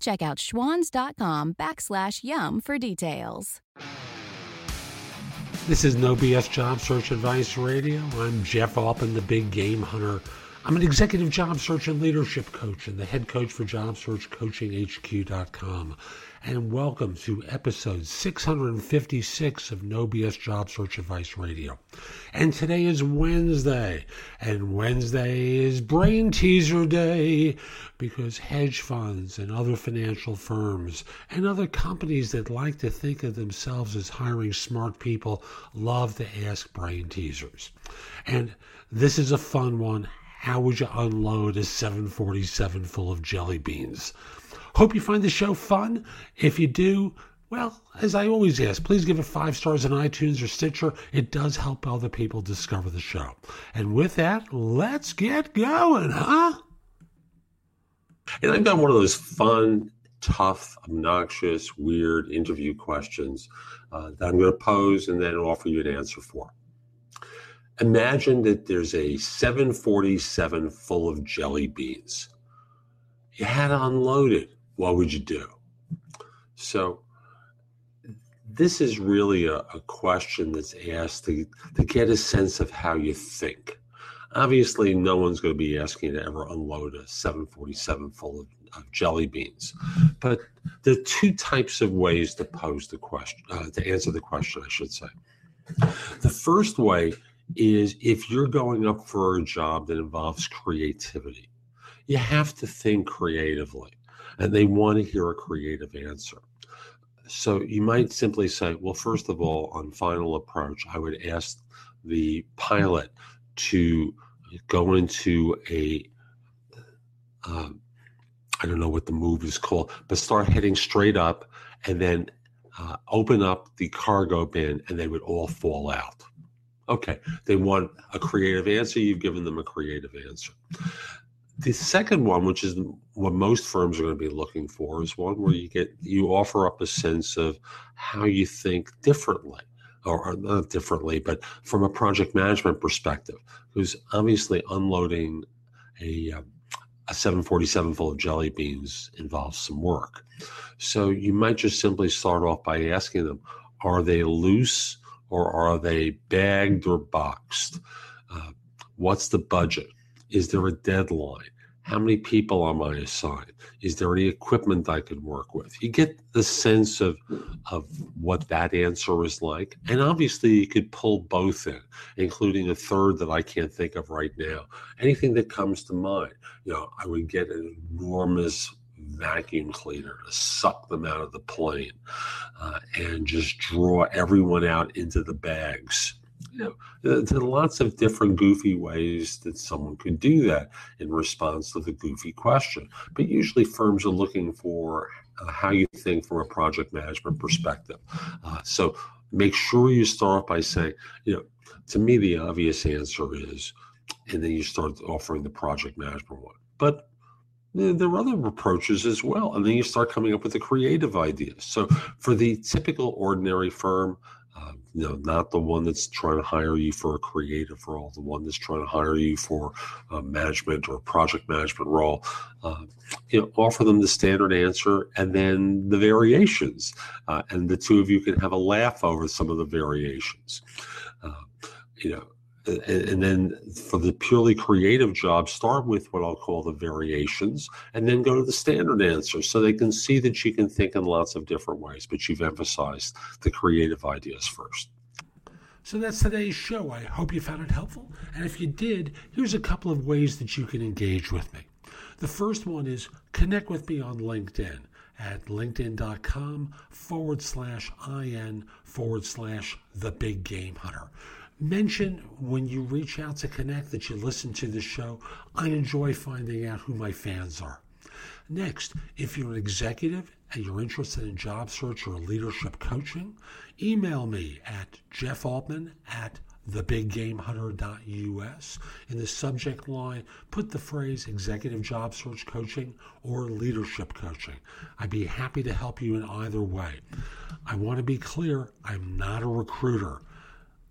Check out schwans.com backslash YUM for details. This is No BS Job Search Advice Radio. I'm Jeff Altman, the big game hunter. I'm an executive job search and leadership coach and the head coach for job search coachinghq.com and welcome to episode 656 of No BS Job Search Advice Radio. And today is Wednesday, and Wednesday is Brain Teaser Day because hedge funds and other financial firms and other companies that like to think of themselves as hiring smart people love to ask brain teasers. And this is a fun one. How would you unload a 747 full of jelly beans? Hope you find the show fun. If you do, well, as I always ask, please give it five stars on iTunes or Stitcher. It does help other people discover the show. And with that, let's get going, huh? And I've got one of those fun, tough, obnoxious, weird interview questions uh, that I'm going to pose and then offer you an answer for. Imagine that there's a 747 full of jelly beans. You had to unload it what would you do? So, this is really a, a, question that's asked to, to get a sense of how you think. Obviously, no one's going to be asking to ever unload a 747 full of, of jelly beans. But there are two types of ways to pose the question, uh, to answer the question, I should say. The first way is if you're going up for a job that involves creativity, you have to think creatively and they want to hear a creative answer. So you might simply say, well, first of all, on final approach, I would ask the pilot to go into a uh, I don't know what the move is called, but start heading straight up and then uh, open up the cargo bin and they would all fall out. Okay, they want a creative answer. You've given them a creative answer. The second one, which is what most firms are going to be looking for, is one where you get you offer up a sense of how you think differently, or, or not differently, but from a project management perspective. Who's obviously unloading a um, a 747 full of jelly beans involves some work. So you might just simply start off by asking them, are they loose or are they bagged or boxed? Uh, what's the budget? Is there a deadline? How many people am I assigned? Is there any equipment I could work with? You get the sense of of what that answer is like. And obviously you could pull both in, including a third that I can't think of right now. Anything that comes to mind. You know, I would get an enormous vacuum cleaner to suck them out of the plane uh, and just draw everyone out into the bags you know, there's lots of different goofy ways that someone could do that in response to the goofy question. But usually, firms are looking for uh, how you think from a project management perspective. Uh, so make sure you start by saying, you know, to me, the obvious answer is, and then you start offering the project management one. But there are other approaches as well. And then you start coming up with the creative ideas. So for the typical ordinary firm, uh, you know, not the one that's trying to hire you for a creative role, the one that's trying to hire you for a management or project management role. Uh, you know, offer them the standard answer and then the variations, uh, and the two of you can have a laugh over some of the variations. Uh, you know, and, then for the purely creative job, start with what I'll call the variations and then go to the standard answer so they can see that you can think in lots of different ways, but you've emphasized the creative ideas first. So that's today's show. I hope you found it helpful. And if you did, here's a couple of ways that you can engage with me. The first one is connect with me on LinkedIn at linkedin.com forward slash in forward slash the big game hunter mention when you reach out to connect that you listen to the show. I enjoy finding out who my fans are. Next, if you're an executive and you're interested in job search or leadership coaching, email me at jeffaltman at thebiggamehunter.us. In the subject line, put the phrase executive job search coaching or leadership coaching. I'd be happy to help you in either way. I want to be clear I'm not a recruiter,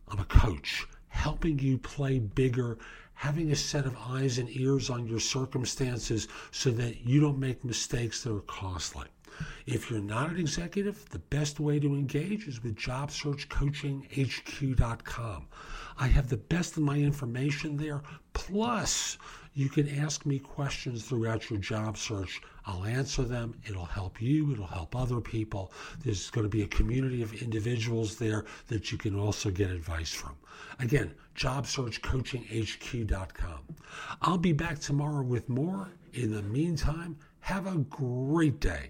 I'm a coach, helping you play bigger. Having a set of eyes and ears on your circumstances so that you don't make mistakes that are costly. If you're not an executive, the best way to engage is with JobSearchCoachingHQ.com. I have the best of my information there. Plus, you can ask me questions throughout your job search. I'll answer them. It'll help you, it'll help other people. There's going to be a community of individuals there that you can also get advice from. Again, JobSearchCoachingHQ.com. I'll be back tomorrow with more. In the meantime, have a great day.